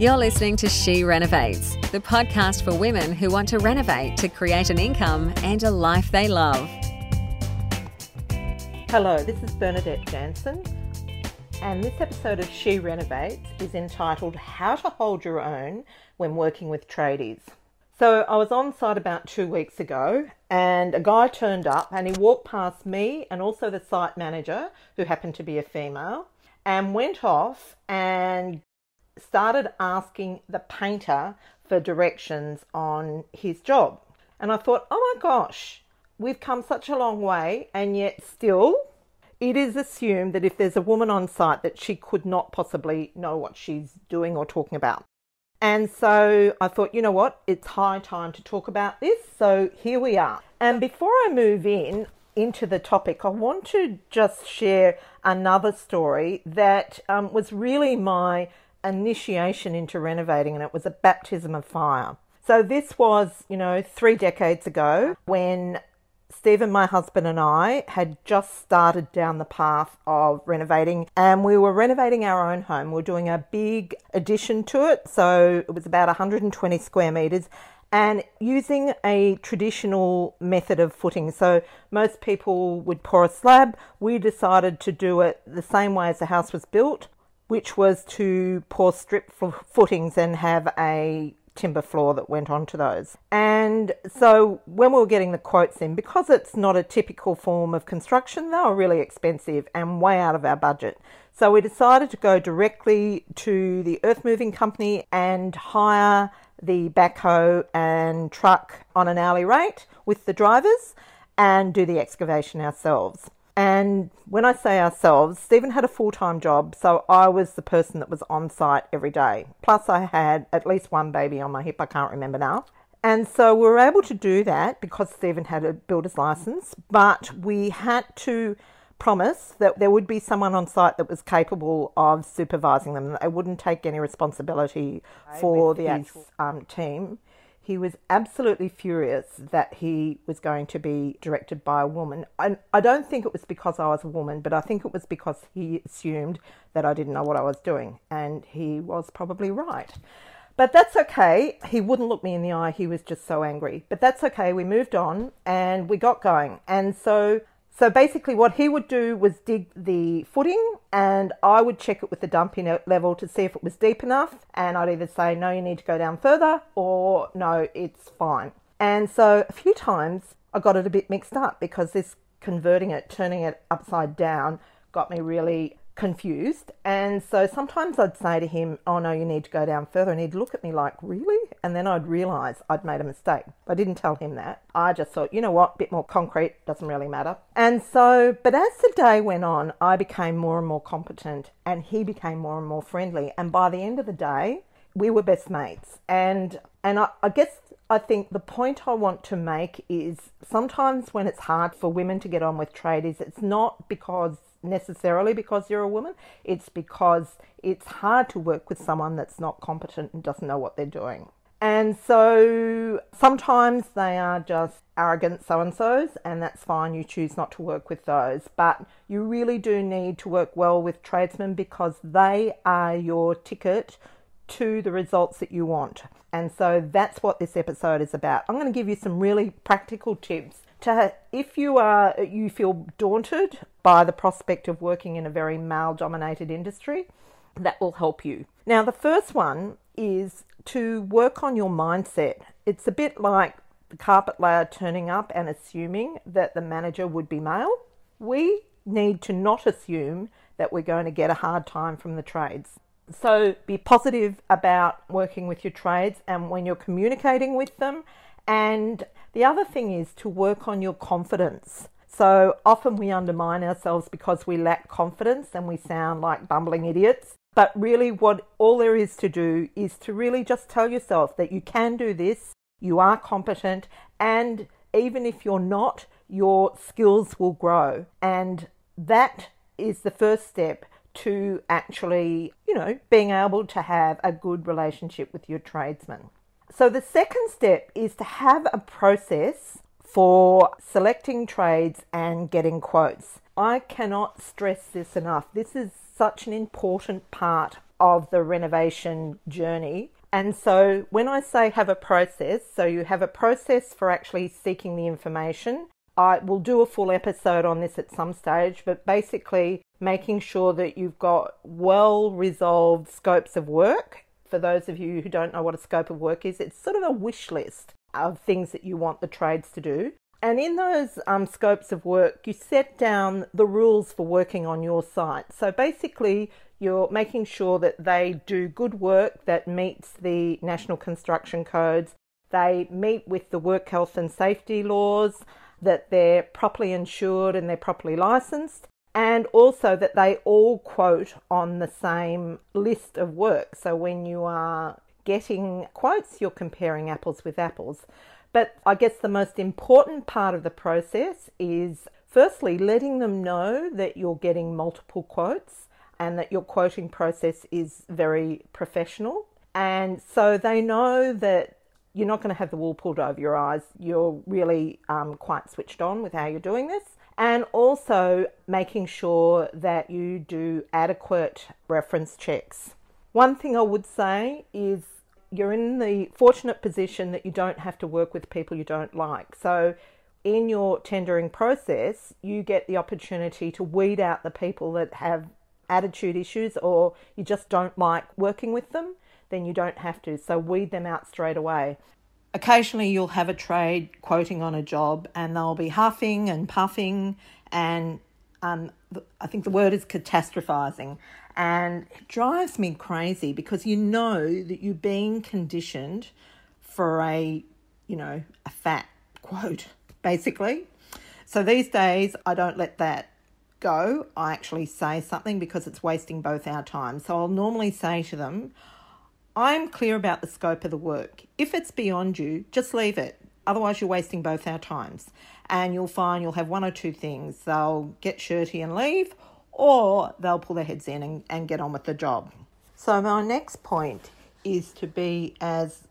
You're listening to She Renovates, the podcast for women who want to renovate to create an income and a life they love. Hello, this is Bernadette Janson, and this episode of She Renovates is entitled How to Hold Your Own When Working with Tradies. So, I was on site about two weeks ago, and a guy turned up and he walked past me and also the site manager, who happened to be a female, and went off and started asking the painter for directions on his job. And I thought, oh my gosh, we've come such a long way, and yet still it is assumed that if there's a woman on site that she could not possibly know what she's doing or talking about. And so I thought, you know what, it's high time to talk about this. So here we are. And before I move in into the topic, I want to just share another story that um, was really my initiation into renovating, and it was a baptism of fire. So, this was, you know, three decades ago when Stephen, my husband, and I had just started down the path of renovating, and we were renovating our own home. We were doing a big addition to it, so it was about 120 square metres, and using a traditional method of footing. So, most people would pour a slab. We decided to do it the same way as the house was built which was to pour strip footings and have a timber floor that went onto those. And so when we were getting the quotes in, because it's not a typical form of construction, they were really expensive and way out of our budget. So we decided to go directly to the earth moving company and hire the backhoe and truck on an hourly rate with the drivers and do the excavation ourselves. And when I say ourselves, Stephen had a full time job, so I was the person that was on site every day. Plus, I had at least one baby on my hip, I can't remember now. And so we were able to do that because Stephen had a builder's license, but we had to promise that there would be someone on site that was capable of supervising them. They wouldn't take any responsibility for the actual um, team he was absolutely furious that he was going to be directed by a woman. And I don't think it was because I was a woman, but I think it was because he assumed that I didn't know what I was doing, and he was probably right. But that's okay. He wouldn't look me in the eye. He was just so angry. But that's okay. We moved on and we got going. And so so basically, what he would do was dig the footing, and I would check it with the dumpy level to see if it was deep enough. And I'd either say, no, you need to go down further, or no, it's fine. And so a few times I got it a bit mixed up because this converting it, turning it upside down, got me really confused. And so sometimes I'd say to him, Oh no, you need to go down further. And he'd look at me like, Really? And then I'd realize I'd made a mistake. I didn't tell him that. I just thought, you know what, a bit more concrete, doesn't really matter. And so, but as the day went on, I became more and more competent and he became more and more friendly. And by the end of the day, we were best mates. And and I, I guess I think the point I want to make is sometimes when it's hard for women to get on with tradies, it's not because necessarily because you're a woman. It's because it's hard to work with someone that's not competent and doesn't know what they're doing. And so sometimes they are just arrogant so and so's, and that's fine. You choose not to work with those. But you really do need to work well with tradesmen because they are your ticket to the results that you want. And so that's what this episode is about. I'm going to give you some really practical tips to if you are you feel daunted by the prospect of working in a very male dominated industry that will help you. Now the first one is to work on your mindset. It's a bit like the carpet layer turning up and assuming that the manager would be male. We need to not assume that we're going to get a hard time from the trades. So be positive about working with your trades and when you're communicating with them and the other thing is to work on your confidence. So often we undermine ourselves because we lack confidence and we sound like bumbling idiots. But really, what all there is to do is to really just tell yourself that you can do this, you are competent, and even if you're not, your skills will grow. And that is the first step to actually, you know, being able to have a good relationship with your tradesmen. So the second step is to have a process for selecting trades and getting quotes. I cannot stress this enough. This is such an important part of the renovation journey. And so when I say have a process, so you have a process for actually seeking the information. I will do a full episode on this at some stage, but basically making sure that you've got well resolved scopes of work. For those of you who don't know what a scope of work is, it's sort of a wish list of things that you want the trades to do. And in those um, scopes of work, you set down the rules for working on your site. So basically, you're making sure that they do good work that meets the National Construction Codes, they meet with the work health and safety laws, that they're properly insured and they're properly licensed, and also that they all quote on the same list of work. So when you are getting quotes, you're comparing apples with apples. But I guess the most important part of the process is firstly letting them know that you're getting multiple quotes and that your quoting process is very professional. And so they know that you're not going to have the wool pulled over your eyes. You're really um, quite switched on with how you're doing this. And also making sure that you do adequate reference checks. One thing I would say is you're in the fortunate position that you don't have to work with people you don't like. So, in your tendering process, you get the opportunity to weed out the people that have attitude issues or you just don't like working with them, then you don't have to. So, weed them out straight away. Occasionally, you'll have a trade quoting on a job and they'll be huffing and puffing, and um, I think the word is catastrophizing and it drives me crazy because you know that you're being conditioned for a, you know, a fat quote, basically. So these days, I don't let that go. I actually say something because it's wasting both our time. So I'll normally say to them, I'm clear about the scope of the work. If it's beyond you, just leave it. Otherwise, you're wasting both our times. And you'll find you'll have one or two things. They'll get shirty and leave, or they'll pull their heads in and, and get on with the job. So, my next point is to be as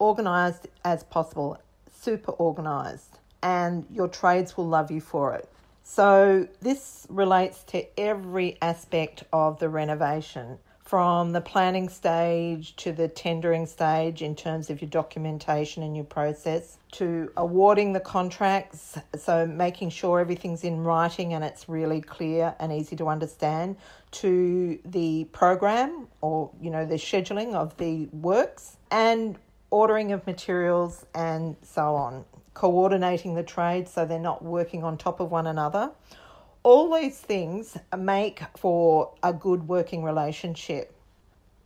organised as possible, super organised, and your trades will love you for it. So, this relates to every aspect of the renovation from the planning stage to the tendering stage in terms of your documentation and your process to awarding the contracts. So making sure everything's in writing and it's really clear and easy to understand to the program or you know the scheduling of the works and ordering of materials and so on. Coordinating the trades so they're not working on top of one another all these things make for a good working relationship.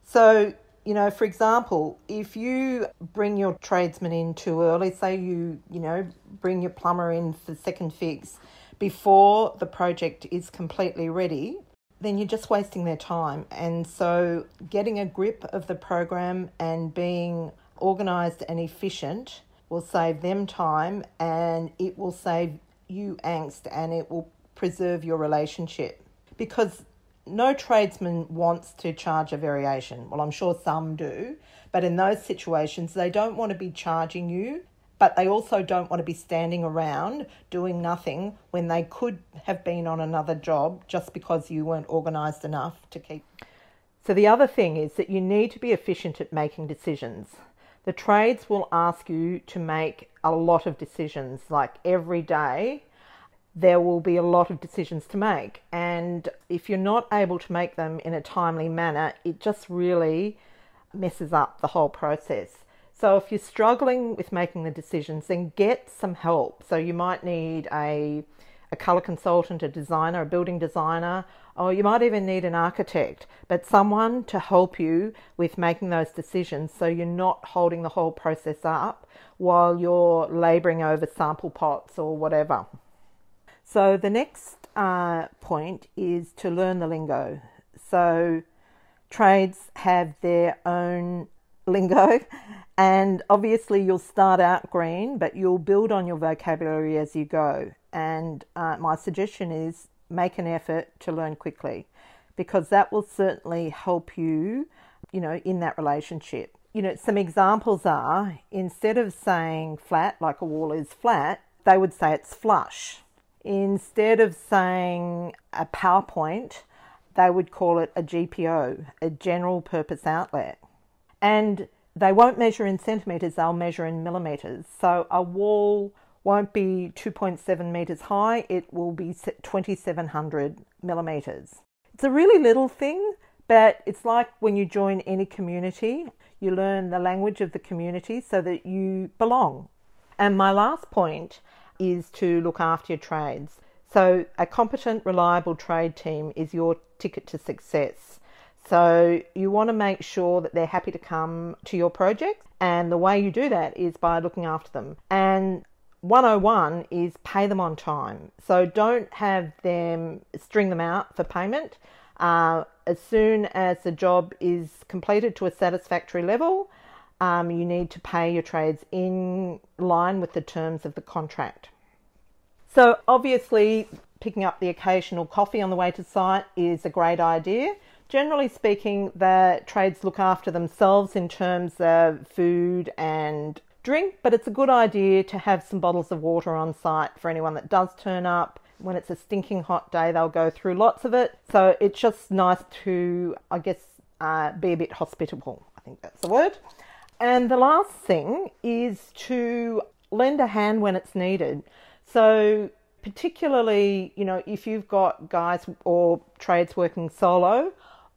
So, you know, for example, if you bring your tradesman in too early, say you, you know, bring your plumber in for second fix before the project is completely ready, then you're just wasting their time. And so, getting a grip of the program and being organised and efficient will save them time and it will save you angst and it will preserve your relationship because no tradesman wants to charge a variation. Well, I'm sure some do, but in those situations, they don't want to be charging you, but they also don't want to be standing around doing nothing when they could have been on another job just because you weren't organised enough to keep. So, the other thing is that you need to be efficient at making decisions. The trades will ask you to make a lot of decisions, like every day there will be a lot of decisions to make. And if you're not able to make them in a timely manner, it just really messes up the whole process. So if you're struggling with making the decisions, then get some help. So you might need a, a colour consultant, a designer, a building designer, or you might even need an architect, but someone to help you with making those decisions so you're not holding the whole process up while you're labouring over sample pots or whatever. So the next uh, point is to learn the lingo. So trades have their own lingo, and obviously you'll start out green, but you'll build on your vocabulary as you go. And uh, my suggestion is make an effort to learn quickly because that will certainly help you, you know, in that relationship. You know, some examples are instead of saying flat, like a wall is flat, they would say it's flush instead of saying a PowerPoint, they would call it a GPO, a general purpose outlet. And they won't measure in centimetres, they'll measure in millimetres. So a wall won't be 2.7 metres high, it will be 2700 millimetres. It's a really little thing, but it's like when you join any community, you learn the language of the community so that you belong. And my last point is to look after your trades. So, a competent, reliable trade team is your ticket to success. So, you want to make sure that they're happy to come to your project, and the way you do that is by looking after them. And 101 is pay them on time. So, don't have them string them out for payment. Uh, as soon as the job is completed to a satisfactory level, um, you need to pay your trades in line with the terms of the contract. So, obviously, picking up the occasional coffee on the way to site is a great idea. Generally speaking, the trades look after themselves in terms of food and drink, but it's a good idea to have some bottles of water on site for anyone that does turn up. When it's a stinking hot day, they'll go through lots of it. So it's just nice to, I guess, uh, be a bit hospitable. I think that's the word. And the last thing is to lend a hand when it's needed. So, particularly, you know, if you've got guys or trades working solo,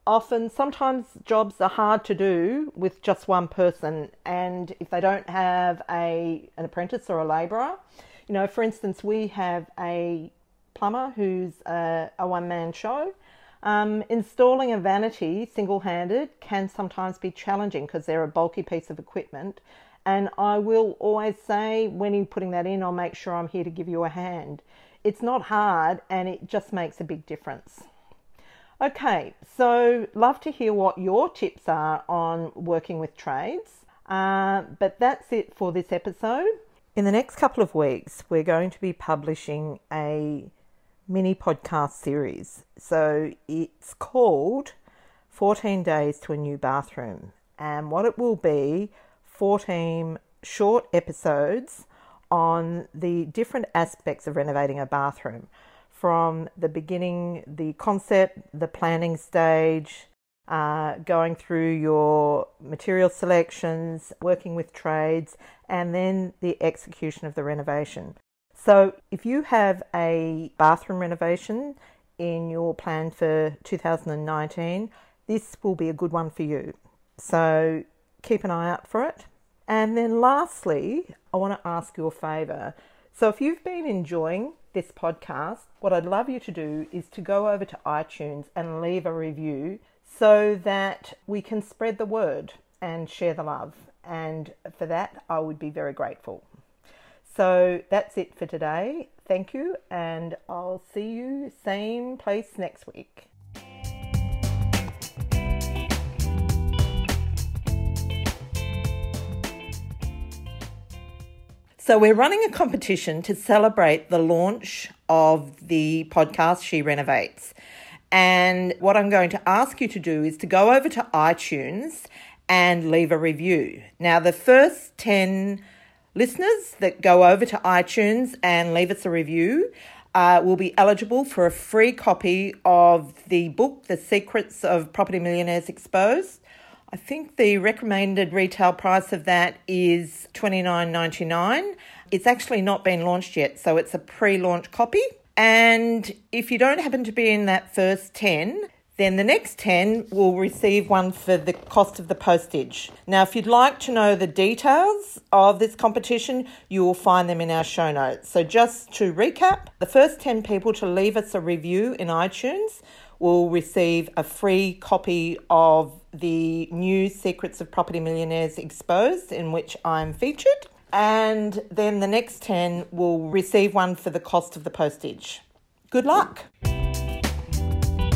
often sometimes jobs are hard to do with just one person and if they don't have a an apprentice or a labourer you know for instance we have a plumber who's a, a one-man show um, installing a vanity single-handed can sometimes be challenging because they're a bulky piece of equipment and I will always say, when you're putting that in, I'll make sure I'm here to give you a hand. It's not hard and it just makes a big difference. Okay, so love to hear what your tips are on working with trades. Uh, but that's it for this episode. In the next couple of weeks, we're going to be publishing a mini podcast series. So it's called 14 Days to a New Bathroom. And what it will be 14 short episodes on the different aspects of renovating a bathroom from the beginning, the concept, the planning stage, uh, going through your material selections, working with trades, and then the execution of the renovation. So, if you have a bathroom renovation in your plan for 2019, this will be a good one for you. So, keep an eye out for it. And then lastly, I want to ask you a favour. So if you've been enjoying this podcast, what I'd love you to do is to go over to iTunes and leave a review so that we can spread the word and share the love. And for that, I would be very grateful. So that's it for today. Thank you, and I'll see you same place next week. So, we're running a competition to celebrate the launch of the podcast She Renovates. And what I'm going to ask you to do is to go over to iTunes and leave a review. Now, the first 10 listeners that go over to iTunes and leave us a review uh, will be eligible for a free copy of the book, The Secrets of Property Millionaires Exposed. I think the recommended retail price of that is $29.99. It's actually not been launched yet, so it's a pre launch copy. And if you don't happen to be in that first 10, then the next 10 will receive one for the cost of the postage. Now, if you'd like to know the details of this competition, you will find them in our show notes. So, just to recap, the first 10 people to leave us a review in iTunes will receive a free copy of the new Secrets of Property Millionaires Exposed, in which I'm featured. And then the next 10 will receive one for the cost of the postage. Good luck.